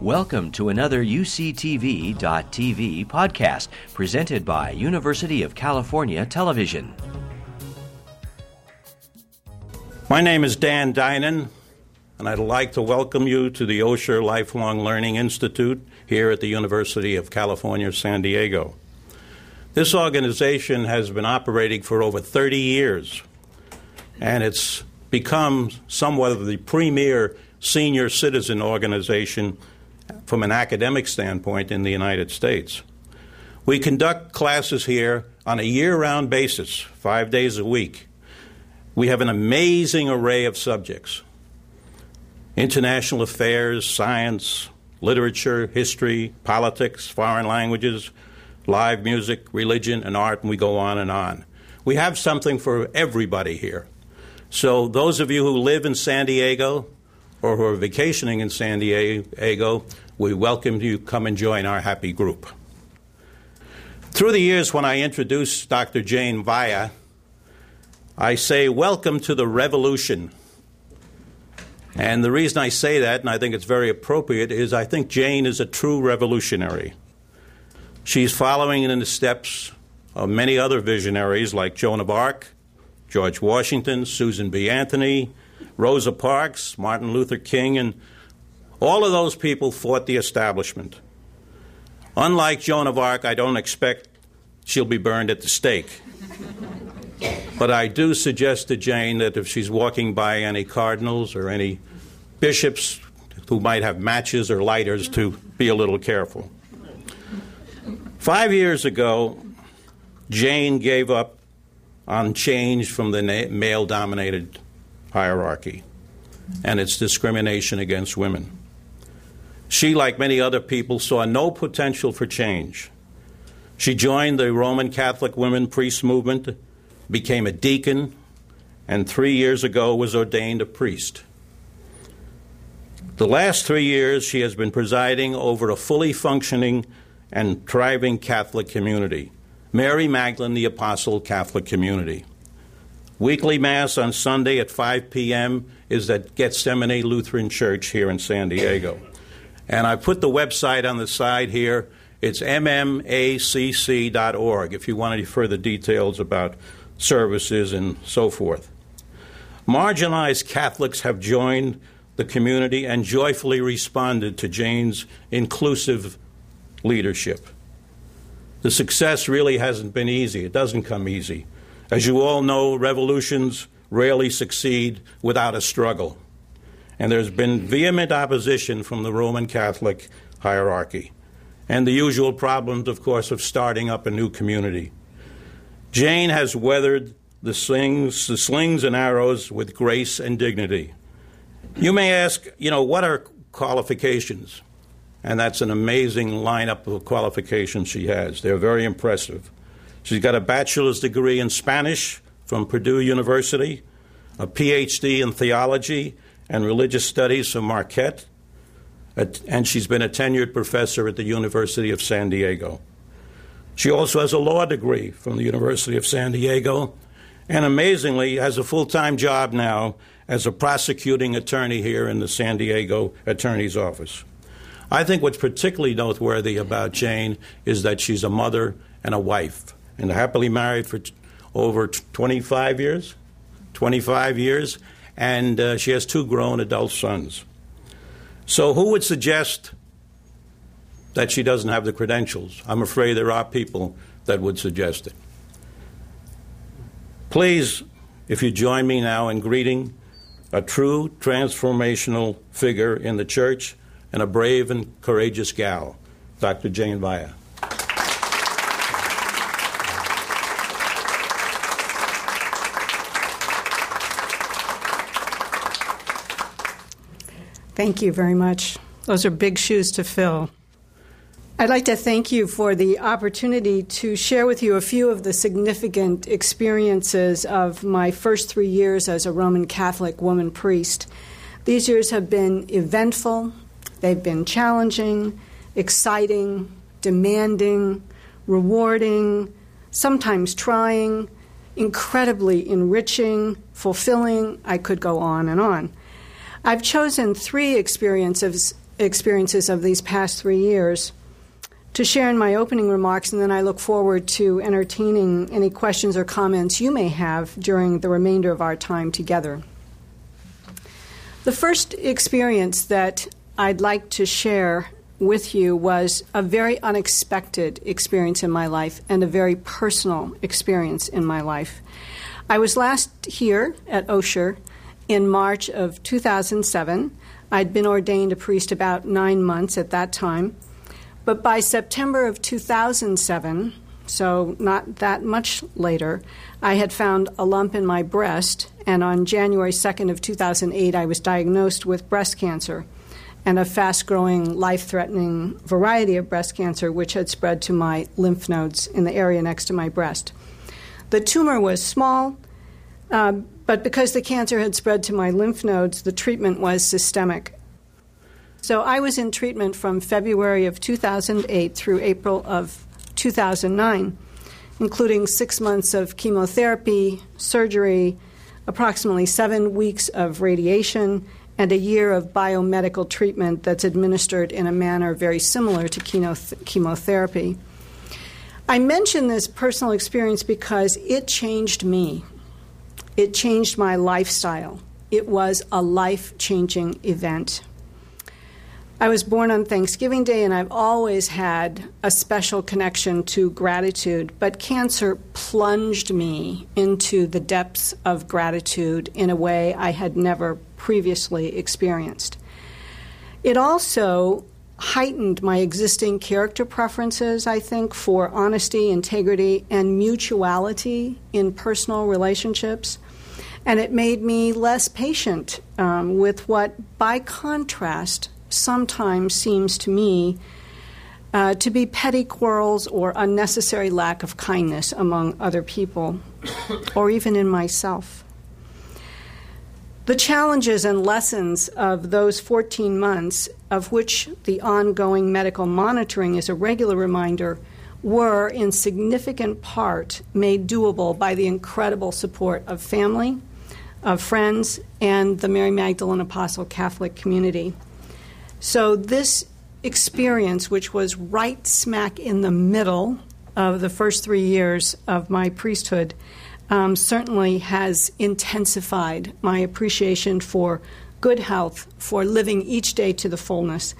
Welcome to another UCTV.tv podcast presented by University of California Television. My name is Dan Dinan, and I'd like to welcome you to the Osher Lifelong Learning Institute here at the University of California, San Diego. This organization has been operating for over 30 years, and it's become somewhat of the premier senior citizen organization from an academic standpoint in the United States. We conduct classes here on a year round basis, five days a week. We have an amazing array of subjects international affairs, science, literature, history, politics, foreign languages, live music, religion, and art, and we go on and on. We have something for everybody here. So, those of you who live in San Diego or who are vacationing in San Diego, we welcome you come and join our happy group. Through the years, when I introduce Dr. Jane Via, I say, Welcome to the revolution. And the reason I say that, and I think it's very appropriate, is I think Jane is a true revolutionary. She's following in the steps of many other visionaries like Joan of Arc, George Washington, Susan B. Anthony, Rosa Parks, Martin Luther King, and all of those people fought the establishment. Unlike Joan of Arc, I don't expect she'll be burned at the stake. but I do suggest to Jane that if she's walking by any cardinals or any bishops who might have matches or lighters, to be a little careful. Five years ago, Jane gave up on change from the male dominated hierarchy and its discrimination against women. She, like many other people, saw no potential for change. She joined the Roman Catholic women priest movement, became a deacon, and three years ago was ordained a priest. The last three years, she has been presiding over a fully functioning and thriving Catholic community, Mary Magdalene the Apostle Catholic Community. Weekly Mass on Sunday at 5 p.m. is at Gethsemane Lutheran Church here in San Diego. And I put the website on the side here. It's mmacc.org if you want any further details about services and so forth. Marginalized Catholics have joined the community and joyfully responded to Jane's inclusive leadership. The success really hasn't been easy. It doesn't come easy. As you all know, revolutions rarely succeed without a struggle and there's been vehement opposition from the Roman Catholic hierarchy, and the usual problems, of course, of starting up a new community. Jane has weathered the slings, the slings and arrows with grace and dignity. You may ask, you know, what are qualifications? And that's an amazing lineup of qualifications she has. They're very impressive. She's got a bachelor's degree in Spanish from Purdue University, a PhD in theology, and religious studies from Marquette, and she's been a tenured professor at the University of San Diego. She also has a law degree from the University of San Diego, and amazingly has a full time job now as a prosecuting attorney here in the San Diego Attorney's Office. I think what's particularly noteworthy about Jane is that she's a mother and a wife, and happily married for t- over 25 years. 25 years, and uh, she has two grown adult sons. So, who would suggest that she doesn't have the credentials? I'm afraid there are people that would suggest it. Please, if you join me now in greeting a true transformational figure in the church and a brave and courageous gal, Dr. Jane Via. Thank you very much. Those are big shoes to fill. I'd like to thank you for the opportunity to share with you a few of the significant experiences of my first three years as a Roman Catholic woman priest. These years have been eventful, they've been challenging, exciting, demanding, rewarding, sometimes trying, incredibly enriching, fulfilling. I could go on and on. I've chosen three experiences experiences of these past three years to share in my opening remarks, and then I look forward to entertaining any questions or comments you may have during the remainder of our time together. The first experience that I'd like to share with you was a very unexpected experience in my life and a very personal experience in my life. I was last here at Osher in March of 2007. I'd been ordained a priest about nine months at that time. But by September of 2007, so not that much later, I had found a lump in my breast, and on January 2nd of 2008, I was diagnosed with breast cancer and a fast growing, life threatening variety of breast cancer, which had spread to my lymph nodes in the area next to my breast. The tumor was small, uh, but because the cancer had spread to my lymph nodes, the treatment was systemic. So I was in treatment from February of 2008 through April of 2009, including six months of chemotherapy, surgery, approximately seven weeks of radiation, and a year of biomedical treatment that's administered in a manner very similar to chemotherapy. I mention this personal experience because it changed me. It changed my lifestyle. It was a life changing event. I was born on Thanksgiving Day, and I've always had a special connection to gratitude, but cancer plunged me into the depths of gratitude in a way I had never previously experienced. It also heightened my existing character preferences, I think, for honesty, integrity, and mutuality in personal relationships. And it made me less patient um, with what, by contrast, sometimes seems to me uh, to be petty quarrels or unnecessary lack of kindness among other people, or even in myself. The challenges and lessons of those 14 months, of which the ongoing medical monitoring is a regular reminder, were in significant part made doable by the incredible support of family, of friends, and the Mary Magdalene Apostle Catholic community. So, this experience, which was right smack in the middle of the first three years of my priesthood, um, certainly has intensified my appreciation for good health, for living each day to the fullness,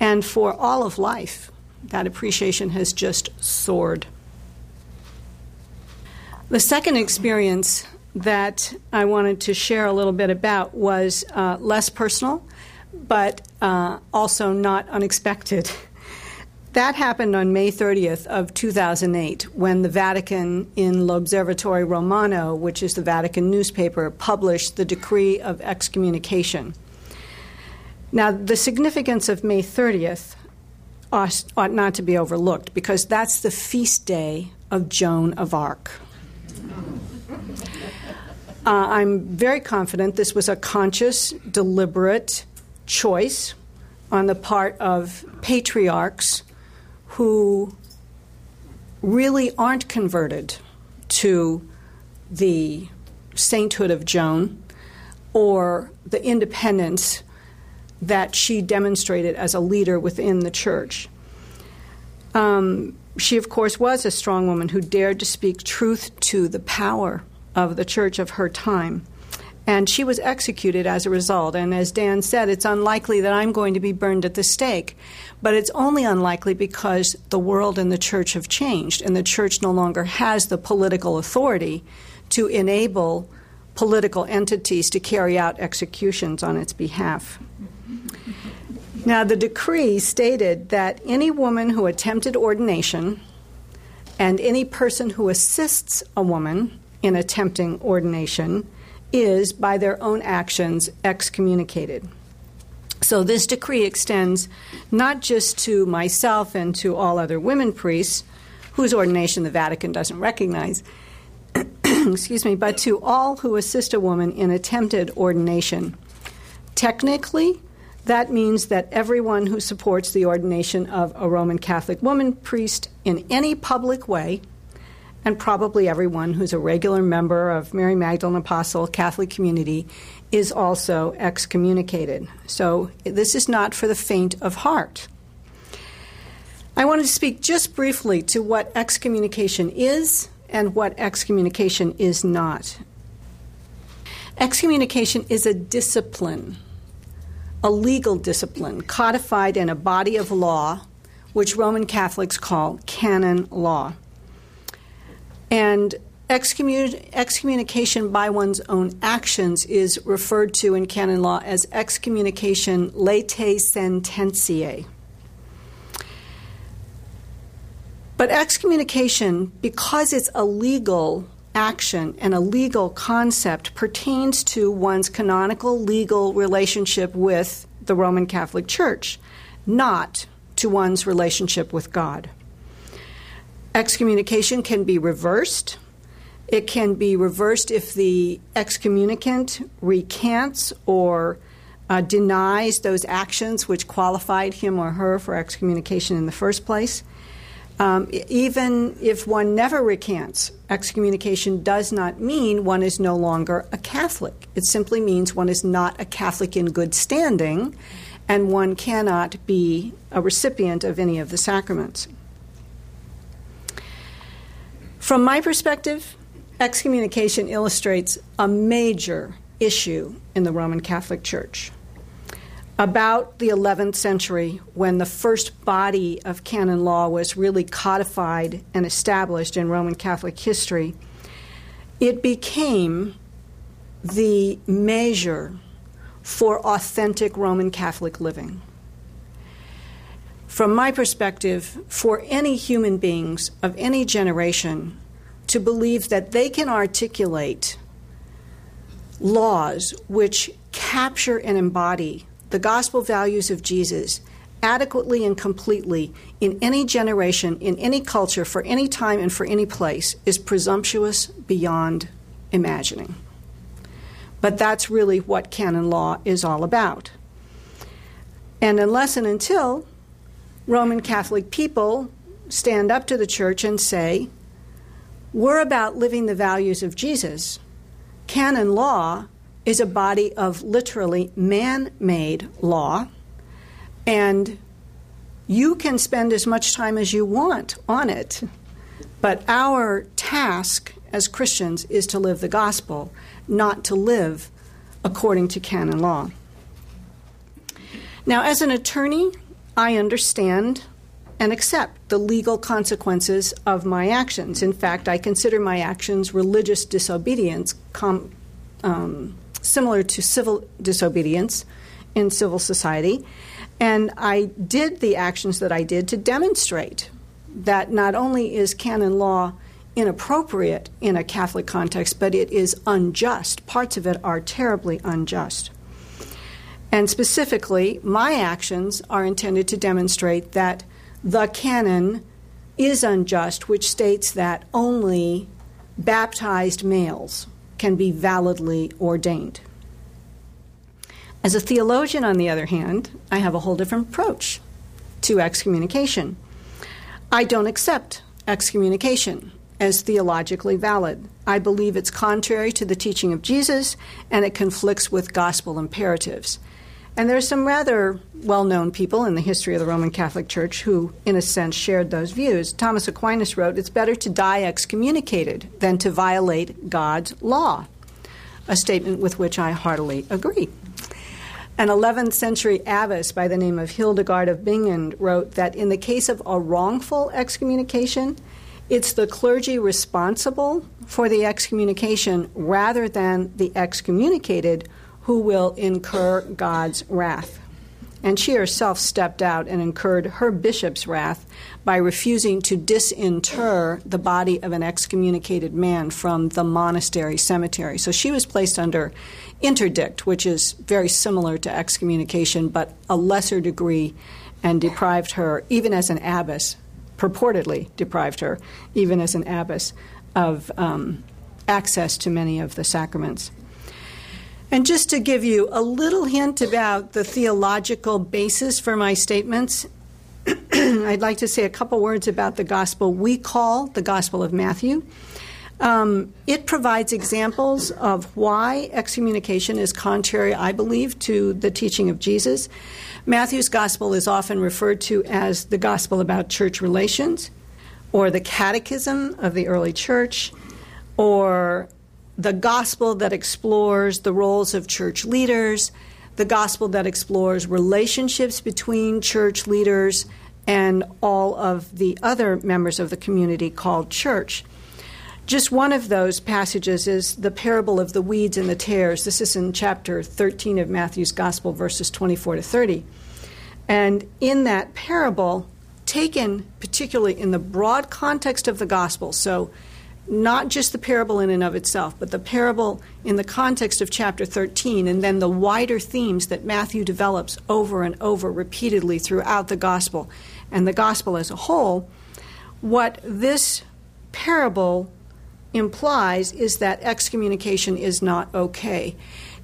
and for all of life. That appreciation has just soared. The second experience that I wanted to share a little bit about was uh, less personal but uh, also not unexpected. That happened on May 30th of 2008 when the Vatican in L'Osservatore Romano, which is the Vatican newspaper, published the decree of excommunication. Now, the significance of May 30th ought, ought not to be overlooked because that's the feast day of Joan of Arc. Uh, I'm very confident this was a conscious, deliberate, choice on the part of patriarchs who really aren't converted to the sainthood of Joan or the independence that she demonstrated as a leader within the church. Um, she, of course, was a strong woman who dared to speak truth to the power of the church of her time and she was executed as a result. And as Dan said, it's unlikely that I'm going to be burned at the stake. But it's only unlikely because the world and the church have changed, and the church no longer has the political authority to enable political entities to carry out executions on its behalf. Now, the decree stated that any woman who attempted ordination and any person who assists a woman in attempting ordination is, by their own actions, excommunicated. So this decree extends not just to myself and to all other women priests, whose ordination the Vatican doesn't recognize, excuse me, but to all who assist a woman in attempted ordination. Technically, that means that everyone who supports the ordination of a Roman Catholic woman priest in any public way and probably everyone who's a regular member of Mary Magdalene Apostle Catholic community is also excommunicated. So this is not for the faint of heart. I wanted to speak just briefly to what excommunication is and what excommunication is not. Excommunication is a discipline, a legal discipline codified in a body of law, which Roman Catholics call canon law. And excommunication by one's own actions is referred to in canon law as excommunication latae sententiae. But excommunication, because it's a legal action and a legal concept, pertains to one's canonical legal relationship with the Roman Catholic Church, not to one's relationship with God. Excommunication can be reversed. It can be reversed if the excommunicant recants or uh, denies those actions which qualified him or her for excommunication in the first place. Um, even if one never recants, excommunication does not mean one is no longer a Catholic. It simply means one is not a Catholic in good standing and one cannot be a recipient of any of the sacraments. From my perspective, excommunication illustrates a major issue in the Roman Catholic Church about the 11th century, when the first body of canon law was really codified and established in Roman Catholic history, it became the measure for authentic Roman Catholic living. From my perspective, for any human beings of any generation to believe that they can articulate laws which capture and embody the gospel values of Jesus adequately and completely in any generation, in any culture, for any time, and for any place is presumptuous beyond imagining. But that's really what canon law is all about. And unless and until Roman Catholic people stand up to the church and say, we're about living the values of Jesus, canon law is a body of literally man made law, and you can spend as much time as you want on it. But our task as Christians is to live the gospel, not to live according to canon law. Now, as an attorney, I understand and accept the legal consequences of my actions. In fact, I consider my actions religious disobedience, com- um, similar to civil disobedience in civil society. And I did the actions that I did to demonstrate that not only is canon law inappropriate in a Catholic context, but it is unjust. Parts of it are terribly unjust. And specifically, my actions are intended to demonstrate that the canon is unjust, which states that only baptized males can be validly ordained. As a theologian, on the other hand, I have a whole different approach to excommunication. I don't accept excommunication as theologically valid. I believe it's contrary to the teaching of Jesus and it conflicts with gospel imperatives. And there are some rather well known people in the history of the Roman Catholic Church who, in a sense, shared those views. Thomas Aquinas wrote, It's better to die excommunicated than to violate God's law, a statement with which I heartily agree. An 11th century abbess by the name of Hildegard of Bingen wrote that in the case of a wrongful excommunication, it's the clergy responsible for the excommunication rather than the excommunicated who will incur God's wrath. And she herself stepped out and incurred her bishop's wrath by refusing to disinter the body of an excommunicated man from the monastery cemetery. So she was placed under interdict, which is very similar to excommunication, but a lesser degree, and deprived her, even as an abbess, purportedly deprived her, even as an abbess, of um, access to many of the sacraments. And just to give you a little hint about the theological basis for my statements, I'd like to say a couple words about the gospel we call the Gospel of Matthew. Um, it provides examples of why excommunication is contrary, I believe, to the teaching of Jesus. Matthew's gospel is often referred to as the gospel about church relations, or the catechism of the early church, or the gospel that explores the roles of church leaders, the gospel that explores relationships between church leaders and all of the other members of the community called church. Just one of those passages is the parable of the weeds and the tares. This is in chapter 13 of Matthew's Gospel, verses 24 to 30. And in that parable, taken particularly in the broad context of the Gospel, so not just the parable in and of itself, but the parable in the context of chapter 13, and then the wider themes that Matthew develops over and over repeatedly throughout the gospel and the gospel as a whole, what this parable implies is that excommunication is not okay.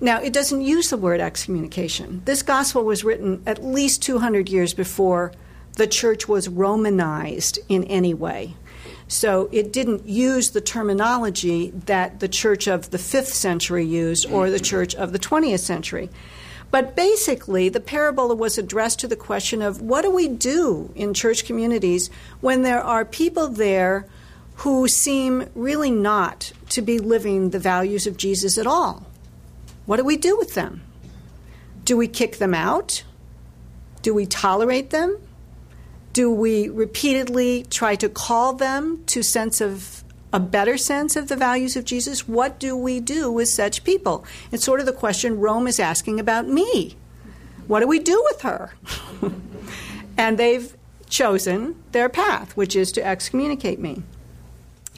Now, it doesn't use the word excommunication. This gospel was written at least 200 years before the church was Romanized in any way. So it didn't use the terminology that the church of the 5th century used or the church of the 20th century. But basically, the parable was addressed to the question of what do we do in church communities when there are people there who seem really not to be living the values of Jesus at all? What do we do with them? Do we kick them out? Do we tolerate them? Do we repeatedly try to call them to sense of a better sense of the values of Jesus? What do we do with such people? It's sort of the question Rome is asking about me. What do we do with her? and they've chosen their path, which is to excommunicate me.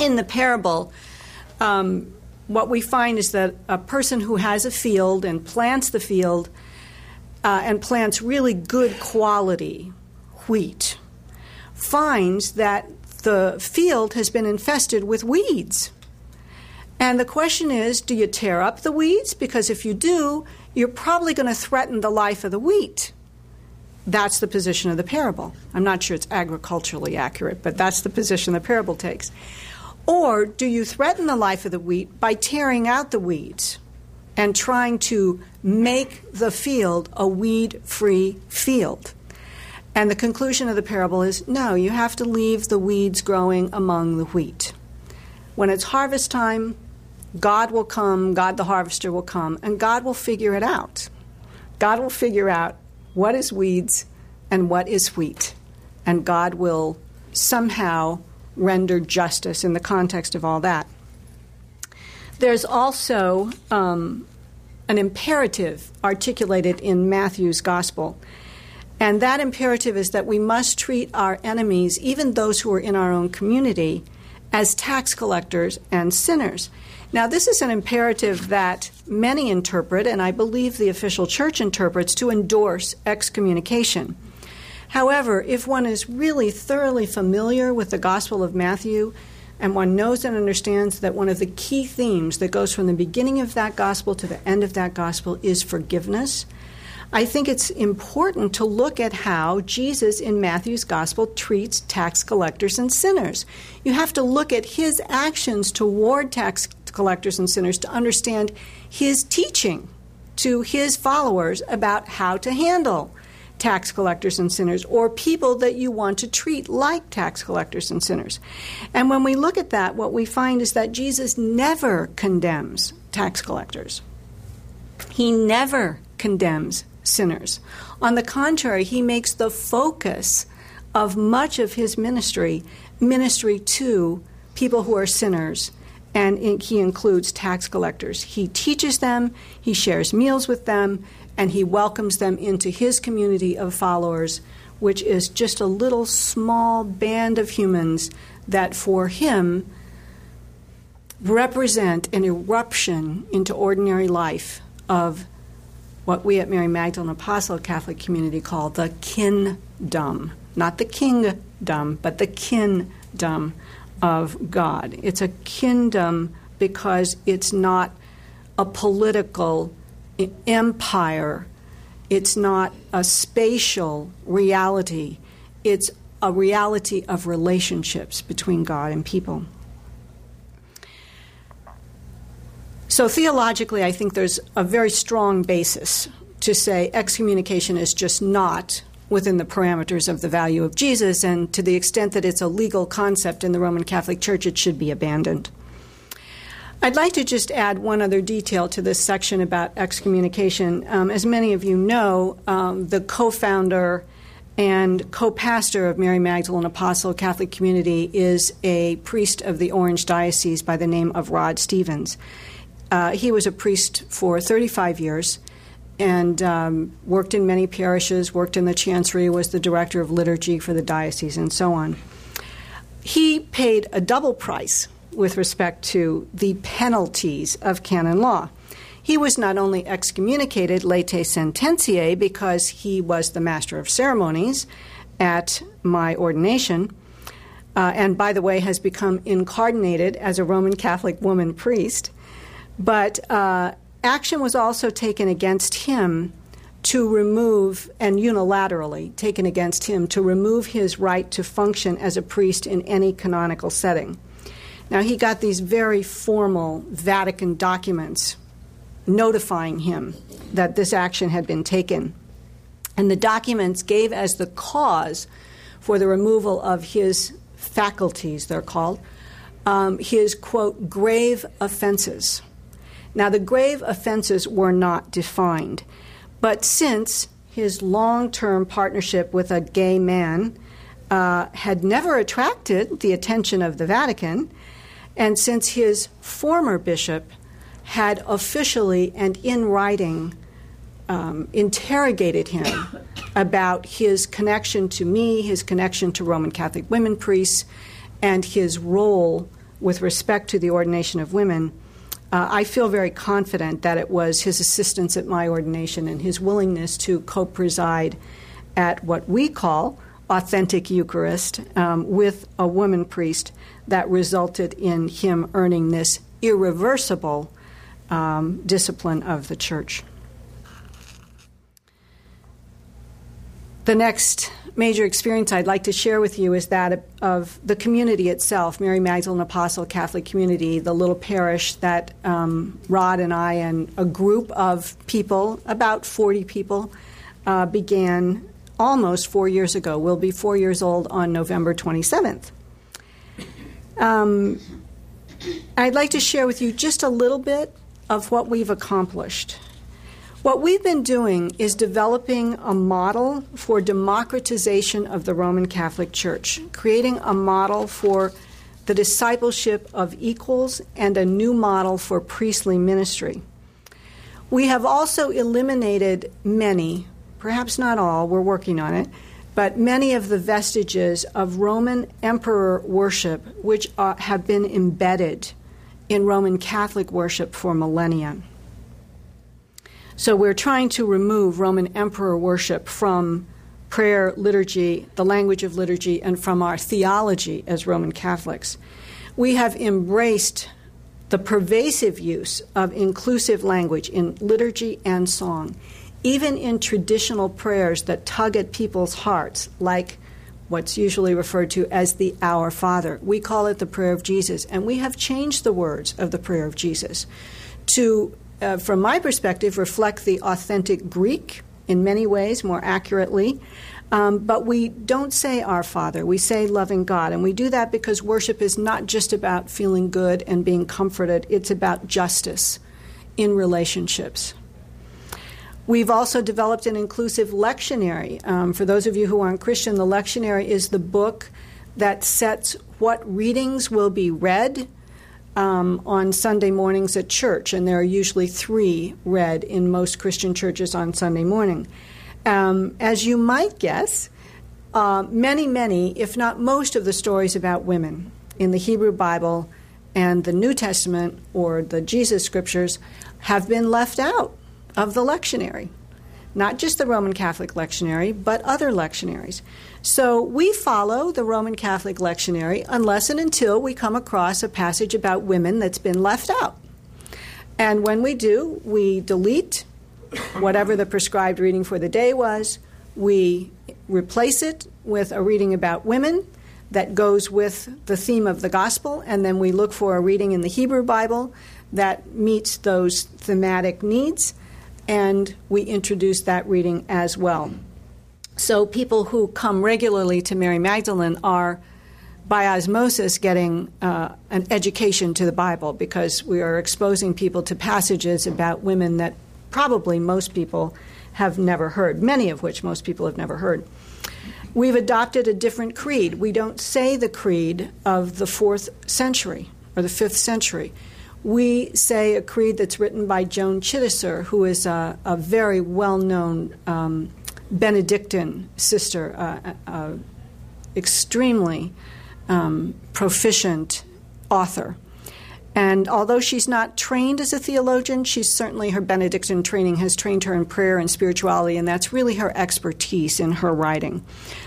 In the parable, um, what we find is that a person who has a field and plants the field uh, and plants really good quality wheat finds that the field has been infested with weeds. And the question is do you tear up the weeds? Because if you do, you're probably going to threaten the life of the wheat. That's the position of the parable. I'm not sure it's agriculturally accurate, but that's the position the parable takes. Or do you threaten the life of the wheat by tearing out the weeds and trying to make the field a weed free field? And the conclusion of the parable is no, you have to leave the weeds growing among the wheat. When it's harvest time, God will come, God the harvester will come, and God will figure it out. God will figure out what is weeds and what is wheat. And God will somehow render justice in the context of all that. There's also um, an imperative articulated in Matthew's gospel and that imperative is that we must treat our enemies, even those who are in our own community, as tax collectors and sinners. Now, this is an imperative that many interpret, and I believe the official church interprets, to endorse excommunication. However, if one is really thoroughly familiar with the Gospel of Matthew, and one knows and understands that one of the key themes that goes from the beginning of that gospel to the end of that gospel is forgiveness, I think it's important to look at how Jesus in Matthew's gospel treats tax collectors and sinners. You have to look at his actions toward tax collectors and sinners to understand his teaching to his followers about how to handle tax collectors and sinners or people that you want to treat like tax collectors and sinners. And when we look at that, what we find is that Jesus never condemns tax collectors. He never condemns sinners. On the contrary, he makes the focus of much of his ministry ministry to people who are sinners, and he includes tax collectors. He teaches them, he shares meals with them, and he welcomes them into his community of followers, which is just a little small band of humans that for him represent an eruption into ordinary life of what we at Mary Magdalene Apostle Catholic community call the kingdom, not the kingdom, but the kingdom of God. It's a kingdom because it's not a political empire, it's not a spatial reality, it's a reality of relationships between God and people. So, theologically, I think there's a very strong basis to say excommunication is just not within the parameters of the value of Jesus, and to the extent that it's a legal concept in the Roman Catholic Church, it should be abandoned. I'd like to just add one other detail to this section about excommunication. Um, as many of you know, um, the co founder and co pastor of Mary Magdalene Apostle Catholic Community is a priest of the Orange Diocese by the name of Rod Stevens. Uh, he was a priest for 35 years and um, worked in many parishes, worked in the chancery, was the director of liturgy for the diocese, and so on. He paid a double price with respect to the penalties of canon law. He was not only excommunicated latae sententiae because he was the master of ceremonies at my ordination, uh, and by the way, has become incardinated as a Roman Catholic woman priest, but uh, action was also taken against him to remove, and unilaterally taken against him, to remove his right to function as a priest in any canonical setting. Now, he got these very formal Vatican documents notifying him that this action had been taken. And the documents gave as the cause for the removal of his faculties, they're called, um, his, quote, grave offenses. Now, the grave offenses were not defined, but since his long term partnership with a gay man uh, had never attracted the attention of the Vatican, and since his former bishop had officially and in writing um, interrogated him about his connection to me, his connection to Roman Catholic women priests, and his role with respect to the ordination of women, uh, I feel very confident that it was his assistance at my ordination and his willingness to co preside at what we call authentic Eucharist um, with a woman priest that resulted in him earning this irreversible um, discipline of the church. The next major experience I'd like to share with you is that of the community itself, Mary Magdalene Apostle Catholic Community, the little parish that um, Rod and I and a group of people, about 40 people, uh, began almost four years ago. We'll be four years old on November 27th. Um, I'd like to share with you just a little bit of what we've accomplished. What we've been doing is developing a model for democratization of the Roman Catholic Church, creating a model for the discipleship of equals and a new model for priestly ministry. We have also eliminated many, perhaps not all, we're working on it, but many of the vestiges of Roman emperor worship which are, have been embedded in Roman Catholic worship for millennia. So we're trying to remove Roman emperor worship from prayer, liturgy, the language of liturgy, and from our theology as Roman Catholics. We have embraced the pervasive use of inclusive language in liturgy and song, even in traditional prayers that tug at people's hearts, like what's usually referred to as the Our Father. We call it the prayer of Jesus, and we have changed the words of the prayer of Jesus to uh, from my perspective, reflect the authentic Greek in many ways more accurately. Um, but we don't say our Father, we say loving God. And we do that because worship is not just about feeling good and being comforted, it's about justice in relationships. We've also developed an inclusive lectionary. Um, for those of you who aren't Christian, the lectionary is the book that sets what readings will be read um, on Sunday mornings at church, and there are usually three read in most Christian churches on Sunday morning. Um, as you might guess, uh, many, many, if not most, of the stories about women in the Hebrew Bible and the New Testament or the Jesus scriptures have been left out of the lectionary. Not just the Roman Catholic lectionary, but other lectionaries. So we follow the Roman Catholic lectionary unless and until we come across a passage about women that's been left out. And when we do, we delete whatever the prescribed reading for the day was, we replace it with a reading about women that goes with the theme of the gospel, and then we look for a reading in the Hebrew Bible that meets those thematic needs, and we introduce that reading as well. So people who come regularly to Mary Magdalene are by osmosis getting uh, an education to the Bible because we are exposing people to passages about women that probably most people have never heard, many of which most people have never heard. We've adopted a different creed. We don't say the creed of the fourth century or the fifth century. We say a creed that's written by Joan Chittister, who is a, a very well known um, Benedictine sister, uh, uh, extremely um, proficient author. And although she's not trained as a theologian, she's certainly her Benedictine training has trained her in prayer and spirituality, and that's really her expertise in her writing.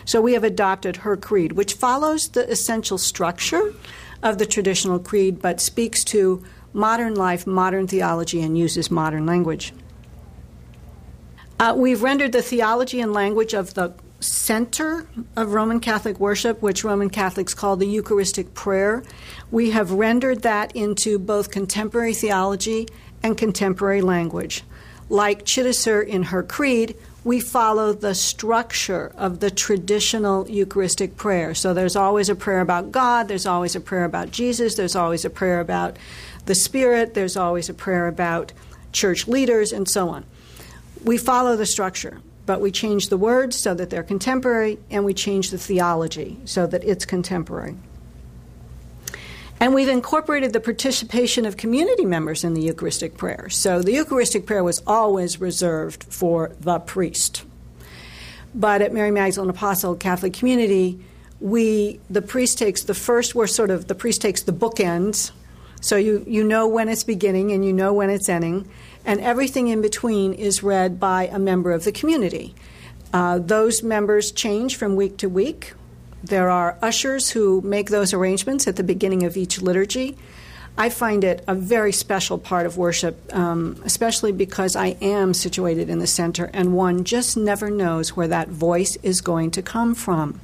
So we have adopted her creed, which follows the essential structure of the traditional creed, but speaks to modern life, modern theology, and uses modern language. Uh, we've rendered the theology and language of the center of Roman Catholic worship, which Roman Catholics call the Eucharistic prayer. We have rendered that into both contemporary theology and contemporary language. Like Chittister in her creed, we follow the structure of the traditional Eucharistic prayer. So there's always a prayer about God, there's always a prayer about Jesus, there's always a prayer about the Spirit, there's always a prayer about church leaders, and so on. We follow the structure but we change the words so that they're contemporary, and we change the theology so that it's contemporary. And we've incorporated the participation of community members in the Eucharistic prayer. So the Eucharistic prayer was always reserved for the priest. But at Mary Magdalene Apostle Catholic Community, we the priest takes the first we're sort of the priest takes the bookends. So you, you know when it's beginning and you know when it's ending and everything in between is read by a member of the community. Uh, those members change from week to week. There are ushers who make those arrangements at the beginning of each liturgy. I find it a very special part of worship, um, especially because I am situated in the center and one just never knows where that voice is going to come from.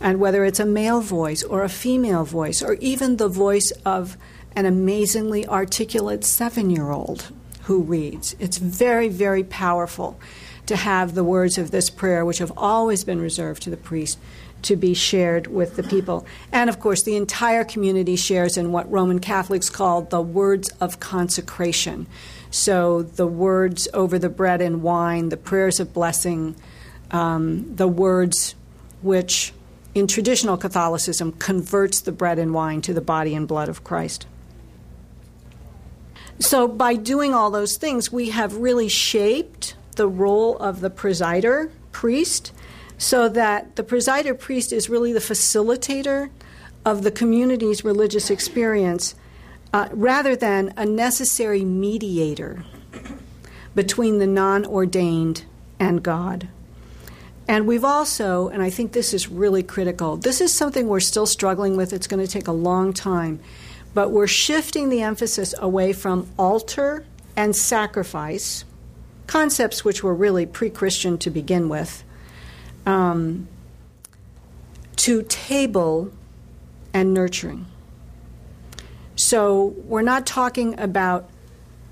And whether it's a male voice or a female voice or even the voice of an amazingly articulate seven year old who reads. It's very, very powerful to have the words of this prayer, which have always been reserved to the priest, to be shared with the people. And of course, the entire community shares in what Roman Catholics call the words of consecration. So the words over the bread and wine, the prayers of blessing, um, the words which in traditional Catholicism converts the bread and wine to the body and blood of Christ. So, by doing all those things, we have really shaped the role of the presider priest so that the presider priest is really the facilitator of the community's religious experience uh, rather than a necessary mediator between the non ordained and God. And we've also, and I think this is really critical, this is something we're still struggling with. It's going to take a long time but we're shifting the emphasis away from altar and sacrifice, concepts which were really pre Christian to begin with, um, to table and nurturing. So we're not talking about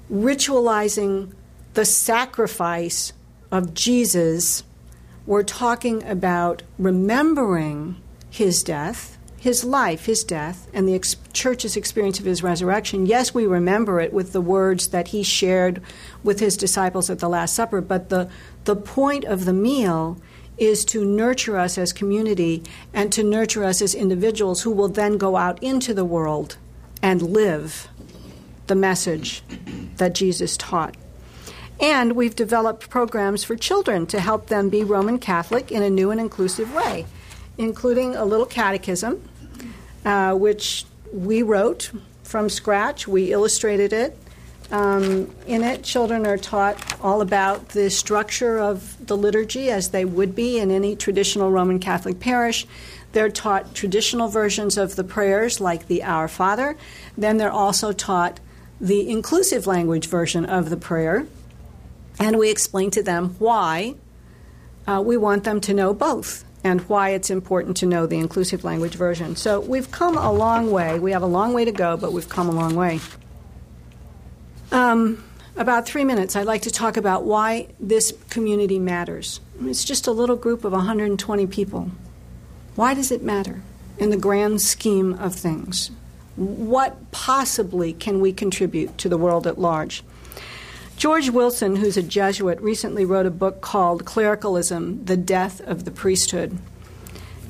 ritualizing the sacrifice of Jesus. We're talking about remembering his death his life, his death, and the ex- church's experience of his resurrection, yes, we remember it with the words that he shared with his disciples at the Last Supper, but the, the point of the meal is to nurture us as community and to nurture us as individuals who will then go out into the world and live the message that Jesus taught. And we've developed programs for children to help them be Roman Catholic in a new and inclusive way, including a little catechism uh, which we wrote from scratch. We illustrated it. Um, in it, children are taught all about the structure of the liturgy as they would be in any traditional Roman Catholic parish. They're taught traditional versions of the prayers, like the Our Father. Then they're also taught the inclusive language version of the prayer. And we explain to them why uh, we want them to know both and why it's important to know the inclusive language version. So we've come a long way. We have a long way to go, but we've come a long way. Um, about three minutes, I'd like to talk about why this community matters. It's just a little group of 120 people. Why does it matter in the grand scheme of things? What possibly can we contribute to the world at large? George Wilson, who's a Jesuit, recently wrote a book called Clericalism The Death of the Priesthood.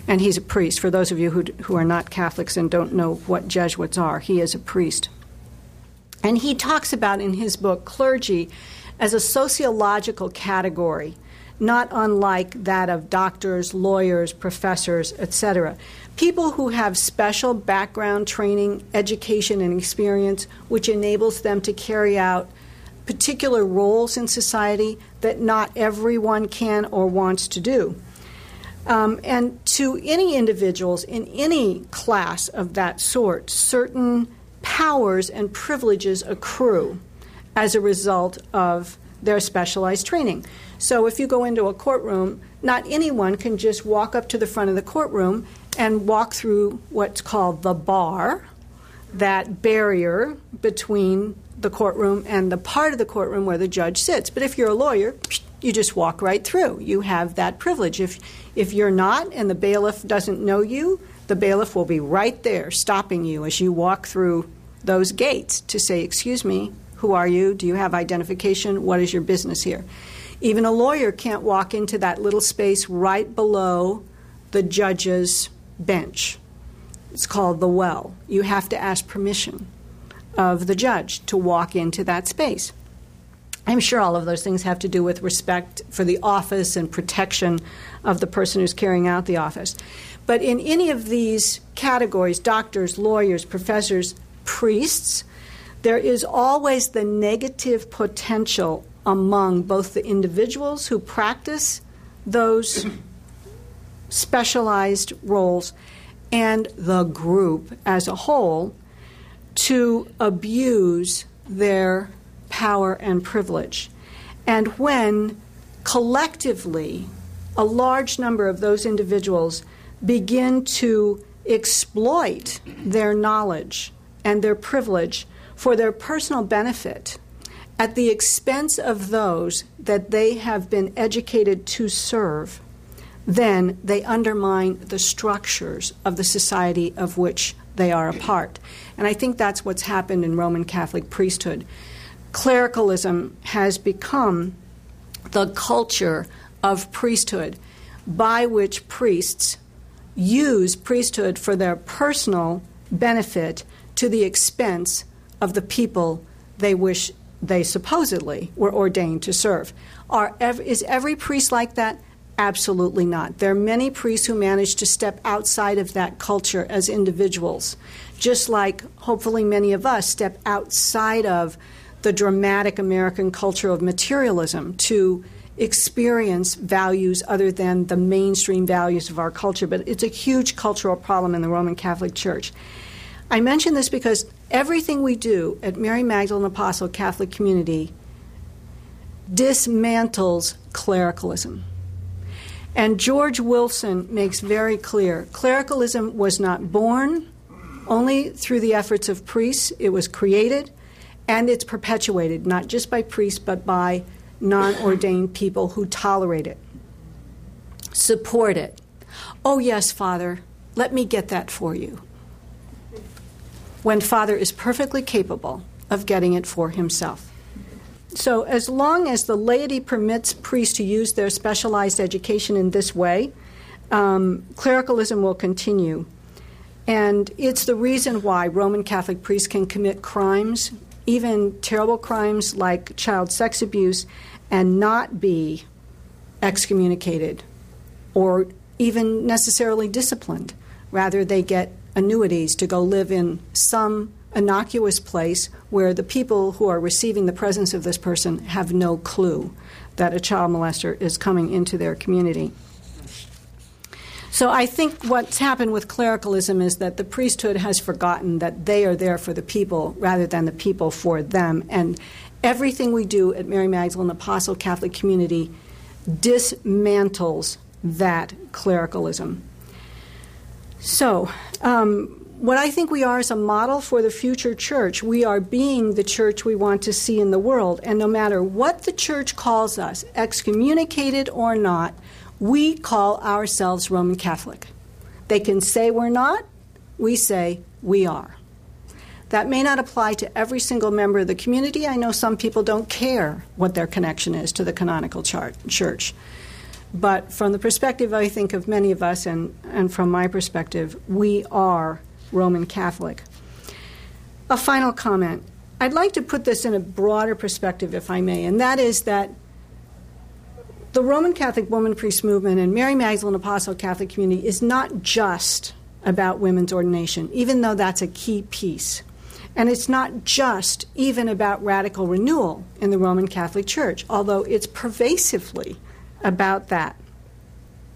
And he's a priest. For those of you who, who are not Catholics and don't know what Jesuits are, he is a priest. And he talks about in his book clergy as a sociological category, not unlike that of doctors, lawyers, professors, etc. People who have special background training, education, and experience which enables them to carry out particular roles in society that not everyone can or wants to do. Um, and to any individuals in any class of that sort, certain powers and privileges accrue as a result of their specialized training. So if you go into a courtroom, not anyone can just walk up to the front of the courtroom and walk through what's called the bar, that barrier between the courtroom and the part of the courtroom where the judge sits. But if you're a lawyer, you just walk right through. You have that privilege. If if you're not and the bailiff doesn't know you, the bailiff will be right there stopping you as you walk through those gates to say, "Excuse me, who are you? Do you have identification? What is your business here?" Even a lawyer can't walk into that little space right below the judge's bench. It's called the well. You have to ask permission of the judge to walk into that space. I'm sure all of those things have to do with respect for the office and protection of the person who's carrying out the office. But in any of these categories doctors, lawyers, professors, priests there is always the negative potential among both the individuals who practice those specialized roles and the group as a whole to abuse their power and privilege. And when collectively a large number of those individuals begin to exploit their knowledge and their privilege for their personal benefit at the expense of those that they have been educated to serve, then they undermine the structures of the society of which they are apart. And I think that's what's happened in Roman Catholic priesthood. Clericalism has become the culture of priesthood by which priests use priesthood for their personal benefit to the expense of the people they wish they supposedly were ordained to serve. Are, is every priest like that? Absolutely not. There are many priests who manage to step outside of that culture as individuals, just like hopefully many of us step outside of the dramatic American culture of materialism to experience values other than the mainstream values of our culture. But it's a huge cultural problem in the Roman Catholic Church. I mention this because everything we do at Mary Magdalene Apostle Catholic Community dismantles clericalism. And George Wilson makes very clear clericalism was not born only through the efforts of priests, it was created and it's perpetuated, not just by priests, but by non ordained people who tolerate it, support it. Oh, yes, Father, let me get that for you. When Father is perfectly capable of getting it for himself. So, as long as the laity permits priests to use their specialized education in this way, um, clericalism will continue. And it's the reason why Roman Catholic priests can commit crimes, even terrible crimes like child sex abuse, and not be excommunicated or even necessarily disciplined. Rather, they get annuities to go live in some innocuous place where the people who are receiving the presence of this person have no clue that a child molester is coming into their community. So I think what's happened with clericalism is that the priesthood has forgotten that they are there for the people rather than the people for them. And everything we do at Mary Magdalene Apostle Catholic Community dismantles that clericalism. So, um, what I think we are is a model for the future church. We are being the church we want to see in the world. And no matter what the church calls us, excommunicated or not, we call ourselves Roman Catholic. They can say we're not, we say we are. That may not apply to every single member of the community. I know some people don't care what their connection is to the canonical church. But from the perspective, I think, of many of us, and, and from my perspective, we are Roman Catholic. A final comment. I'd like to put this in a broader perspective, if I may, and that is that the Roman Catholic woman priest movement and Mary Magdalene Apostle Catholic community is not just about women's ordination, even though that's a key piece. And it's not just even about radical renewal in the Roman Catholic Church, although it's pervasively about that.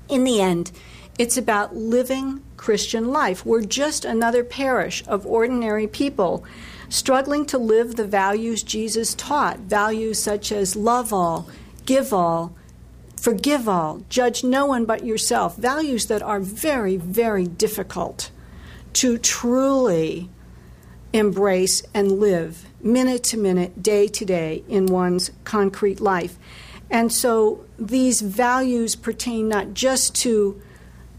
In the end, it's about living Christian life. We're just another parish of ordinary people struggling to live the values Jesus taught values such as love all, give all, forgive all, judge no one but yourself. Values that are very, very difficult to truly embrace and live minute to minute, day to day in one's concrete life. And so these values pertain not just to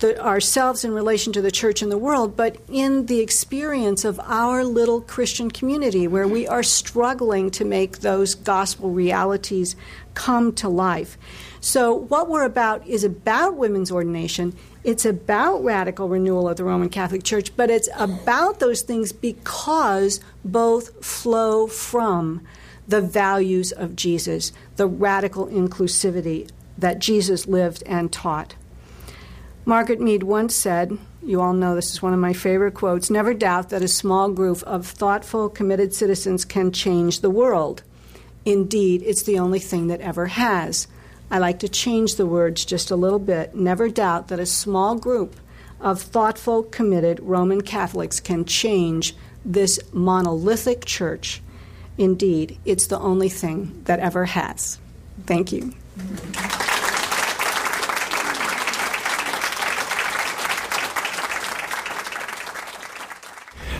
the, ourselves in relation to the church and the world, but in the experience of our little Christian community where we are struggling to make those gospel realities come to life. So, what we're about is about women's ordination. It's about radical renewal of the Roman Catholic Church, but it's about those things because both flow from the values of Jesus, the radical inclusivity that Jesus lived and taught. Margaret Mead once said, you all know this is one of my favorite quotes never doubt that a small group of thoughtful, committed citizens can change the world. Indeed, it's the only thing that ever has. I like to change the words just a little bit. Never doubt that a small group of thoughtful, committed Roman Catholics can change this monolithic church. Indeed, it's the only thing that ever has. Thank you.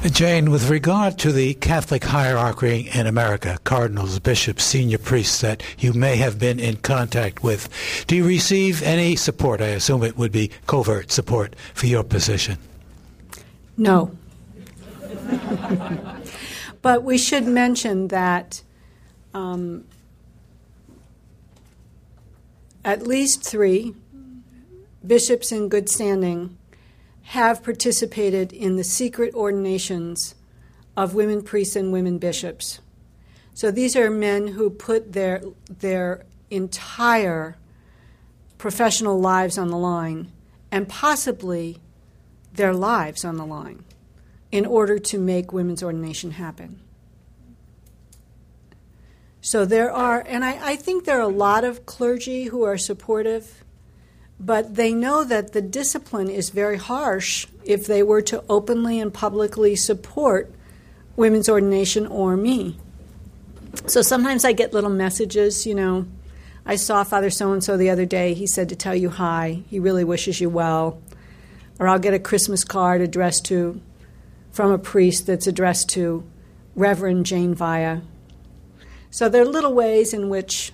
Jane, with regard to the Catholic hierarchy in America, cardinals, bishops, senior priests that you may have been in contact with, do you receive any support? I assume it would be covert support for your position. No. but we should mention that um, at least three bishops in good standing have participated in the secret ordinations of women priests and women bishops. So these are men who put their, their entire professional lives on the line and possibly their lives on the line in order to make women's ordination happen. So there are, and I, I think there are a lot of clergy who are supportive but they know that the discipline is very harsh if they were to openly and publicly support women's ordination or me. So sometimes I get little messages, you know. I saw Father so and so the other day. He said to tell you hi. He really wishes you well. Or I'll get a Christmas card addressed to from a priest that's addressed to Reverend Jane Via. So there are little ways in which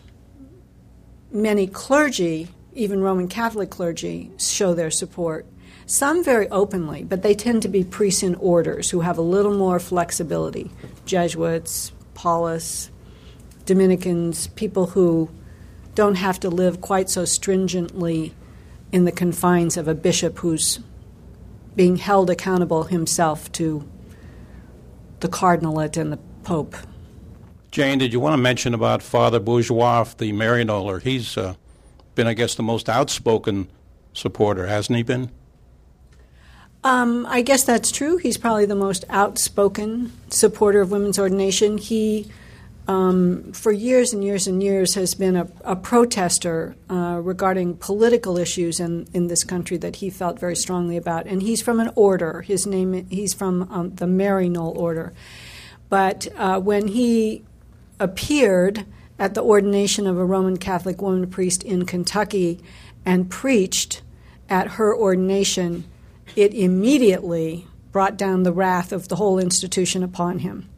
many clergy even Roman Catholic clergy show their support. Some very openly, but they tend to be priests in orders who have a little more flexibility. Jesuits, Paulists, Dominicans, people who don't have to live quite so stringently in the confines of a bishop who's being held accountable himself to the cardinalate and the pope. Jane, did you want to mention about Father Bourgeois, the Maryknoller? He's uh, been, I guess, the most outspoken supporter, hasn't he been? Um, I guess that's true. He's probably the most outspoken supporter of women's ordination. He, um, for years and years and years, has been a, a protester uh, regarding political issues in, in this country that he felt very strongly about. And he's from an order. His name, he's from um, the Maryknoll order. But uh, when he appeared at the ordination of a Roman Catholic woman priest in Kentucky and preached at her ordination, it immediately brought down the wrath of the whole institution upon him.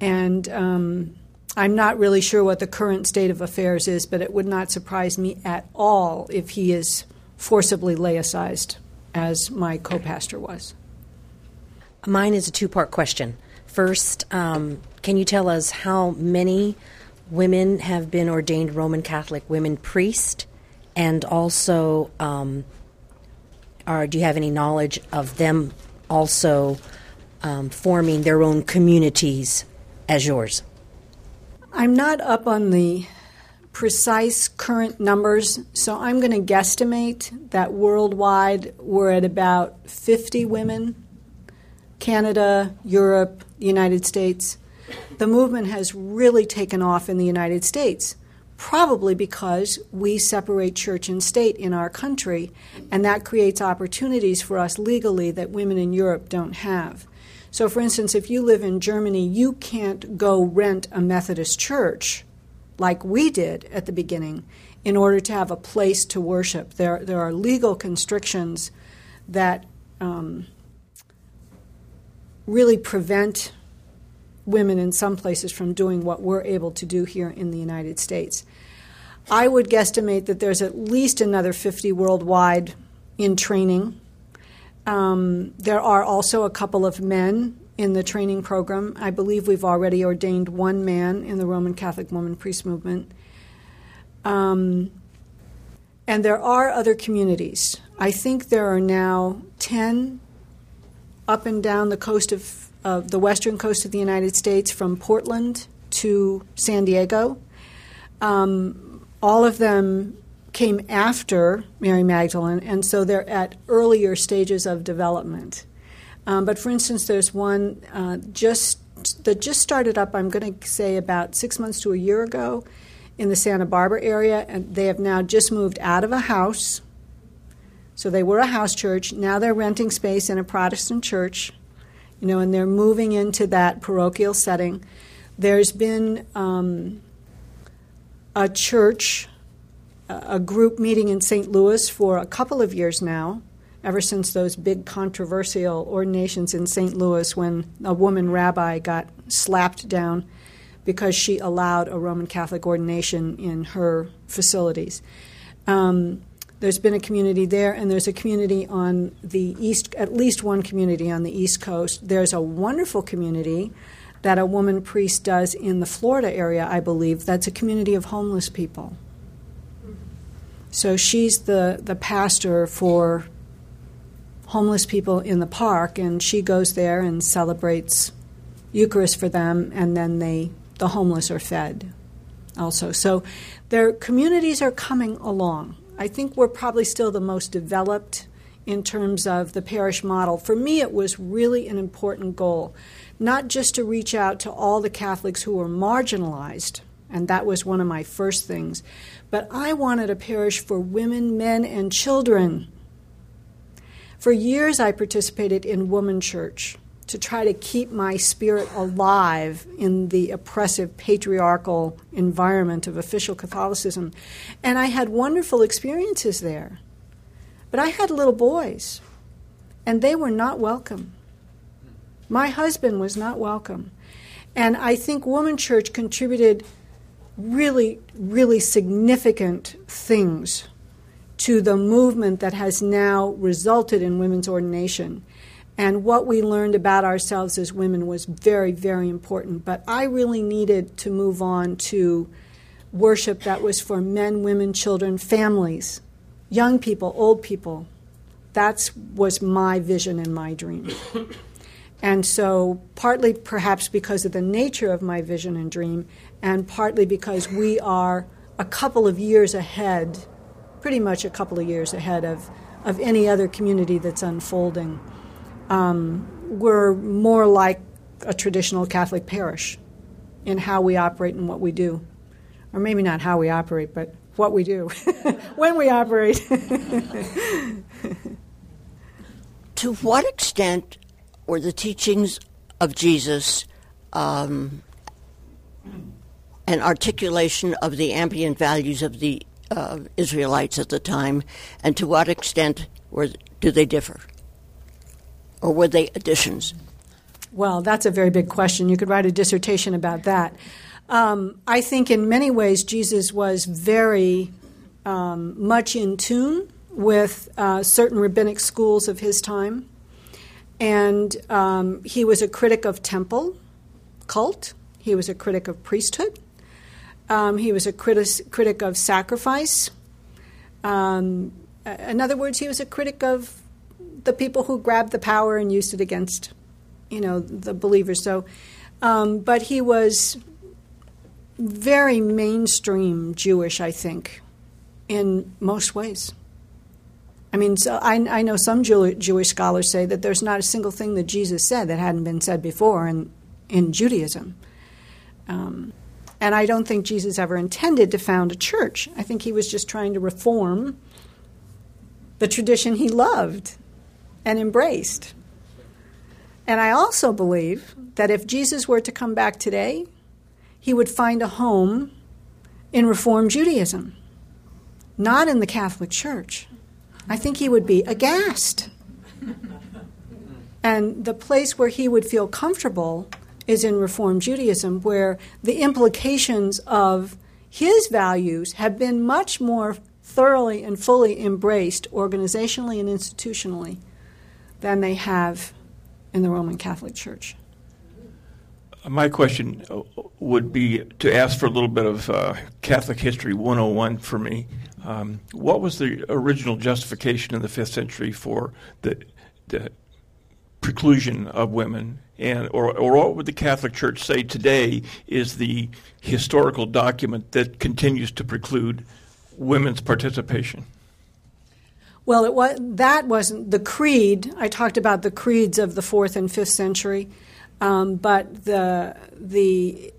And um, I'm not really sure what the current state of affairs is, but it would not surprise me at all if he is forcibly laicized, as my co pastor was. Mine is a two part question. First, um, can you tell us how many women have been ordained Roman Catholic women priests? And also, um, are, do you have any knowledge of them also um, forming their own communities as yours? I'm not up on the precise current numbers, so I'm going to guesstimate that worldwide we're at about 50 women Canada, Europe, United States. The movement has really taken off in the United States, probably because we separate church and state in our country, and that creates opportunities for us legally that women in Europe don't have. So, for instance, if you live in Germany, you can't go rent a Methodist church like we did at the beginning in order to have a place to worship. There, there are legal constrictions that um, really prevent women in some places from doing what we're able to do here in the United States. I would guesstimate that there's at least another 50 worldwide in training. Um, there are also a couple of men in the training program. I believe we've already ordained one man in the Roman Catholic Woman Priest Movement. Um, and there are other communities. I think there are now 10 up and down the coast of, of the western coast of the United States from Portland to San Diego. Um, all of them came after Mary Magdalene, and so they're at earlier stages of development. Um, but for instance, there's one uh, just that just started up. I'm going to say about six months to a year ago in the Santa Barbara area, and they have now just moved out of a house so they were a house church. Now they're renting space in a Protestant church, you know, and they're moving into that parochial setting. There's been um, a church, a group meeting in St. Louis for a couple of years now, ever since those big controversial ordinations in St. Louis when a woman rabbi got slapped down because she allowed a Roman Catholic ordination in her facilities. Um, there's been a community there, and there's a community on the east, at least one community on the East Coast. There's a wonderful community that a woman priest does in the Florida area, I believe. That's a community of homeless people. So she's the, the pastor for homeless people in the park, and she goes there and celebrates Eucharist for them, and then they the homeless are fed also. So their communities are coming along. I think we're probably still the most developed in terms of the parish model. For me, it was really an important goal, not just to reach out to all the Catholics who were marginalized, and that was one of my first things, but I wanted a parish for women, men, and children. For years, I participated in Woman Church to try to keep my spirit alive in the oppressive patriarchal environment of official Catholicism. And I had wonderful experiences there. But I had little boys, and they were not welcome. My husband was not welcome. And I think Woman Church contributed really, really significant things to the movement that has now resulted in women's ordination. And what we learned about ourselves as women was very, very important. But I really needed to move on to worship that was for men, women, children, families, young people, old people. That was my vision and my dream. and so, partly perhaps because of the nature of my vision and dream, and partly because we are a couple of years ahead, pretty much a couple of years ahead of, of any other community that's unfolding um, we're more like a traditional Catholic parish in how we operate and what we do. Or maybe not how we operate, but what we do when we operate. to what extent were the teachings of Jesus um, an articulation of the ambient values of the uh, Israelites at the time, and to what extent were, do they differ? Or were they additions? Well, that's a very big question. You could write a dissertation about that. Um, I think in many ways Jesus was very um, much in tune with uh, certain rabbinic schools of his time. And um, he was a critic of temple cult, he was a critic of priesthood, um, he was a critic, critic of sacrifice. Um, in other words, he was a critic of the people who grabbed the power and used it against, you know, the believers. So, um, but he was very mainstream Jewish, I think, in most ways. I mean, so I, I know some Jew, Jewish scholars say that there's not a single thing that Jesus said that hadn't been said before in, in Judaism. Um, and I don't think Jesus ever intended to found a church. I think he was just trying to reform the tradition he loved and embraced. And I also believe that if Jesus were to come back today, he would find a home in Reform Judaism, not in the Catholic Church. I think he would be aghast. And the place where he would feel comfortable is in Reform Judaism, where the implications of his values have been much more thoroughly and fully embraced organizationally and institutionally than they have in the Roman Catholic Church. My question uh, would be to ask for a little bit of uh, Catholic history 101 for me. Um, what was the original justification in the fifth century for the, the preclusion of women, and or, or what would the Catholic Church say today is the historical document that continues to preclude women's participation? Well, it was, that wasn't the creed. I talked about the creeds of the fourth and fifth century, um, but the the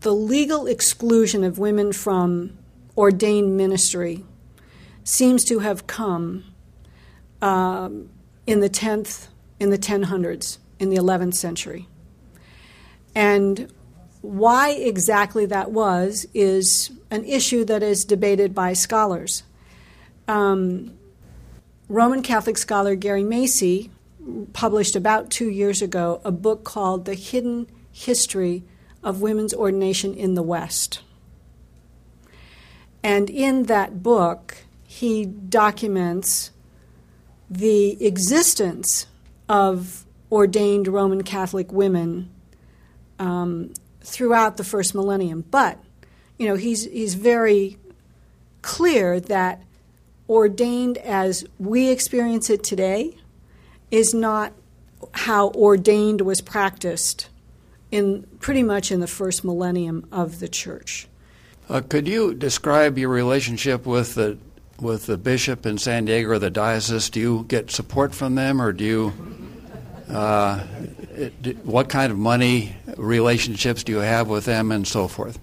the legal exclusion of women from ordained ministry seems to have come um, in the 10th, in the 1000s, in the 11th century. And why exactly that was is an issue that is debated by scholars. Um, Roman Catholic scholar Gary Macy published about two years ago a book called The Hidden History of Women's Ordination in the West. And in that book, he documents the existence of ordained Roman Catholic women um, throughout the first millennium. But, you know, he's, he's very clear that ordained as we experience it today is not how ordained was practiced in pretty much in the first millennium of the church. Uh, could you describe your relationship with the with the bishop in San Diego or the diocese? Do you get support from them, or do you? Uh, what kind of money relationships do you have with them, and so forth?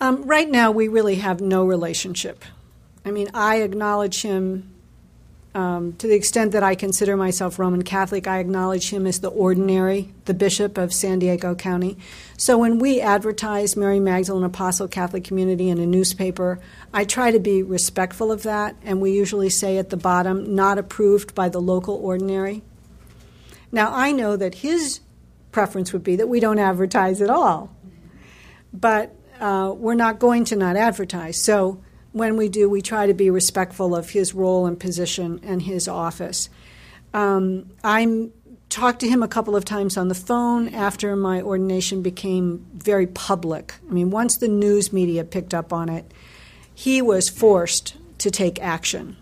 Um, right now, we really have no relationship. I mean, I acknowledge him um, to the extent that I consider myself Roman Catholic, I acknowledge him as the ordinary, the bishop of San Diego County. So when we advertise Mary Magdalene Apostle Catholic Community in a newspaper, I try to be respectful of that, and we usually say at the bottom, not approved by the local ordinary. Now, I know that his preference would be that we don't advertise at all, but uh, we're not going to not advertise. So when we do, we try to be respectful of his role and position and his office. Um, I talked to him a couple of times on the phone after my ordination became very public. I mean, once the news media picked up on it, he was forced to take action.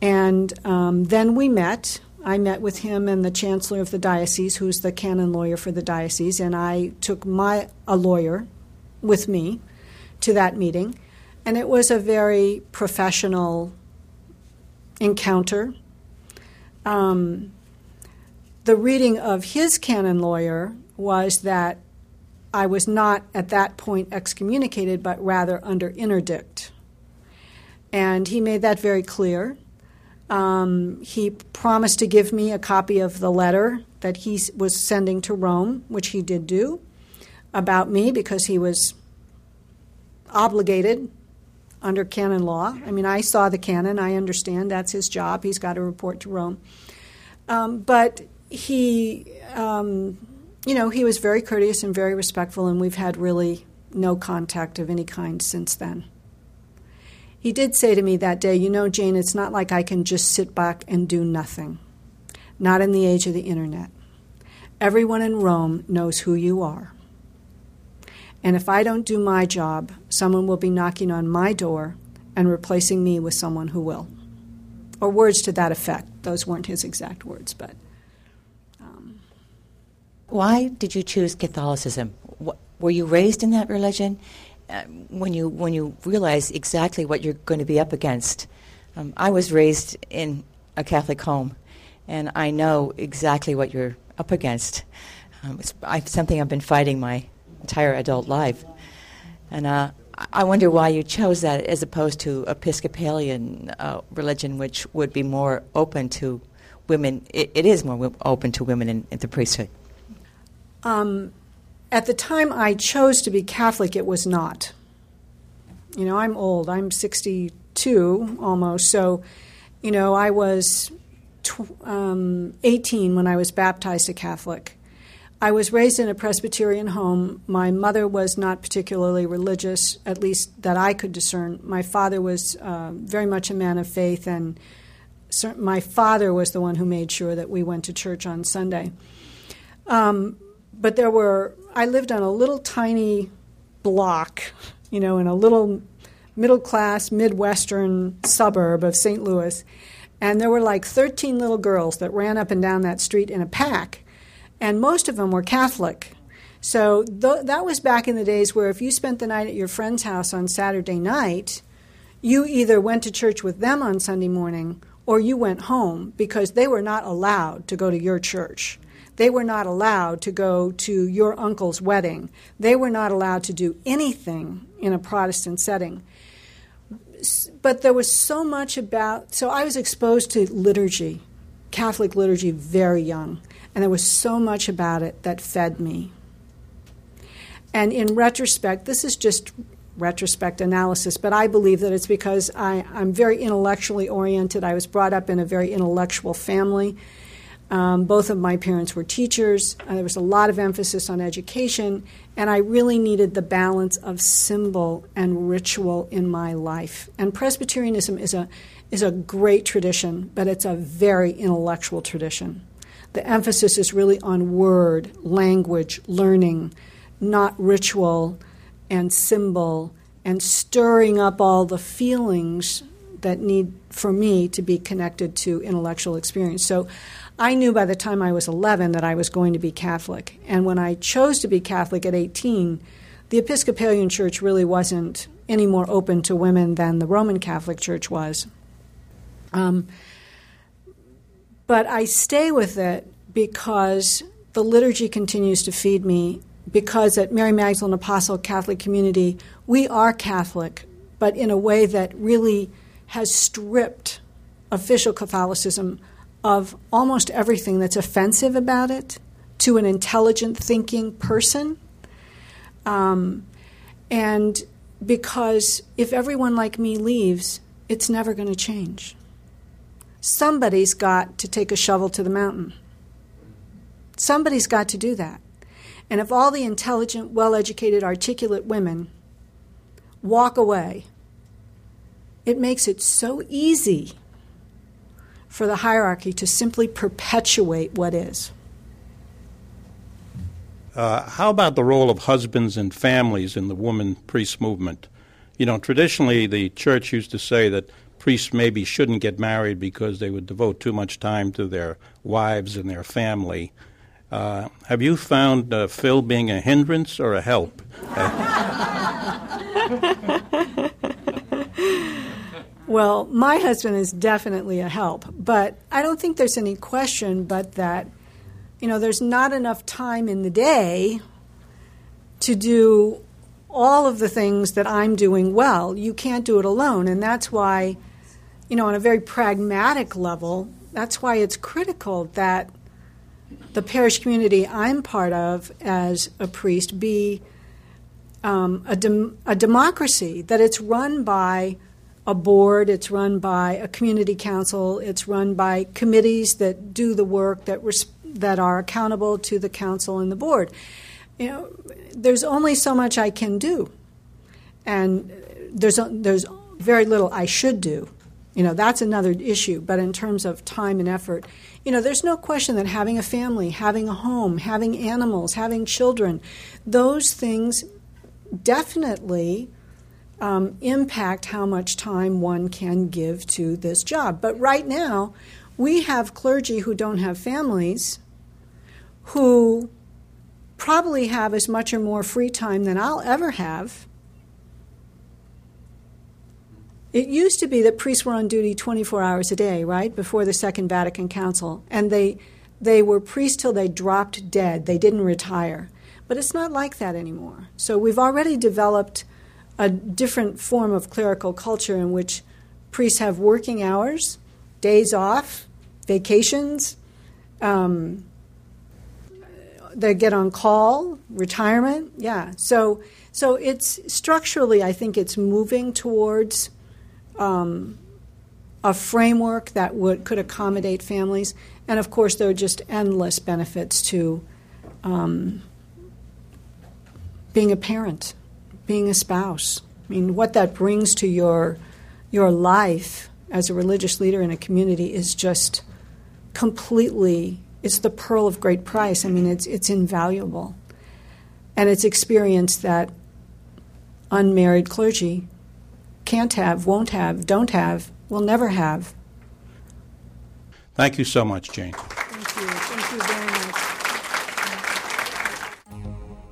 And um, then we met. I met with him and the chancellor of the diocese, who's the canon lawyer for the diocese, and I took my a lawyer with me to that meeting. And it was a very professional encounter. Um, the reading of his canon lawyer was that I was not at that point excommunicated, but rather under interdict. And he made that very clear. Um, he promised to give me a copy of the letter that he was sending to Rome, which he did do, about me because he was obligated under canon law. I mean, I saw the canon. I understand that's his job. He's got to report to Rome. Um, but he, um, you know, he was very courteous and very respectful, and we've had really no contact of any kind since then. He did say to me that day, You know, Jane, it's not like I can just sit back and do nothing. Not in the age of the internet. Everyone in Rome knows who you are. And if I don't do my job, someone will be knocking on my door and replacing me with someone who will. Or words to that effect. Those weren't his exact words, but. Um. Why did you choose Catholicism? Were you raised in that religion? Uh, when you when you realize exactly what you're going to be up against. Um, I was raised in a Catholic home, and I know exactly what you're up against. Um, it's I, something I've been fighting my entire adult life, and uh, I wonder why you chose that as opposed to Episcopalian uh, religion, which would be more open to women. it, it is more open to women in, in the priesthood. Um, at the time I chose to be Catholic, it was not. You know, I'm old. I'm 62 almost. So, you know, I was tw- um, 18 when I was baptized a Catholic. I was raised in a Presbyterian home. My mother was not particularly religious, at least that I could discern. My father was uh, very much a man of faith, and my father was the one who made sure that we went to church on Sunday. Um, but there were I lived on a little tiny block, you know, in a little middle class Midwestern suburb of St. Louis. And there were like 13 little girls that ran up and down that street in a pack. And most of them were Catholic. So th- that was back in the days where if you spent the night at your friend's house on Saturday night, you either went to church with them on Sunday morning or you went home because they were not allowed to go to your church. They were not allowed to go to your uncle's wedding. They were not allowed to do anything in a Protestant setting. But there was so much about, so I was exposed to liturgy, Catholic liturgy, very young. And there was so much about it that fed me. And in retrospect, this is just retrospect analysis, but I believe that it's because I, am very intellectually oriented. I was brought up in a very intellectual family. Um, both of my parents were teachers. There was a lot of emphasis on education, and I really needed the balance of symbol and ritual in my life. And Presbyterianism is a is a great tradition, but it's a very intellectual tradition. The emphasis is really on word, language, learning, not ritual and symbol and stirring up all the feelings that need for me to be connected to intellectual experience. So I knew by the time I was 11 that I was going to be Catholic. And when I chose to be Catholic at 18, the Episcopalian Church really wasn't any more open to women than the Roman Catholic Church was. Um, but I stay with it because the liturgy continues to feed me. Because at Mary Magdalene Apostle Catholic Community, we are Catholic, but in a way that really has stripped official Catholicism of almost everything that's offensive about it to an intelligent thinking person. Um, and because if everyone like me leaves, it's never going to change. Somebody's got to take a shovel to the mountain. Somebody's got to do that. And if all the intelligent, well educated, articulate women walk away, it makes it so easy for the hierarchy to simply perpetuate what is. Uh, how about the role of husbands and families in the woman priest movement? You know, traditionally the church used to say that priests maybe shouldn't get married because they would devote too much time to their wives and their family. Uh, have you found uh, Phil being a hindrance or a help? Well, my husband is definitely a help, but I don't think there's any question but that, you know, there's not enough time in the day to do all of the things that I'm doing well. You can't do it alone, and that's why, you know, on a very pragmatic level, that's why it's critical that the parish community I'm part of as a priest be um, a, dem- a democracy, that it's run by a board, it's run by a community council, it's run by committees that do the work that res- that are accountable to the council and the board. You know, there's only so much I can do, and there's there's very little I should do. You know, that's another issue. But in terms of time and effort, you know, there's no question that having a family, having a home, having animals, having children, those things definitely um, impact how much time one can give to this job. But right now, we have clergy who don't have families who probably have as much or more free time than I'll ever have. It used to be that priests were on duty 24 hours a day, right, before the Second Vatican Council, and they they were priests till they dropped dead. They didn't retire. But it's not like that anymore. So we've already developed a different form of clerical culture in which priests have working hours, days off, vacations, um, they get on call, retirement. Yeah. So so it's structurally, I think it's moving towards um, a framework that would could accommodate families, and of course there are just endless benefits to um, being a parent, being a spouse. I mean, what that brings to your your life as a religious leader in a community is just completely it's the pearl of great price. I mean, it's it's invaluable, and it's experience that unmarried clergy can't have, won't have, don't have, will never have. Thank you so much, Jane. Thank you. Thank you very much.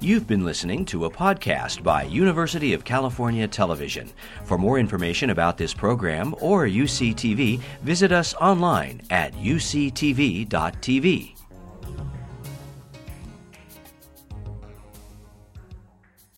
You've been listening to a podcast by University of California Television. For more information about this program or UCTV, visit us online at uctv.tv.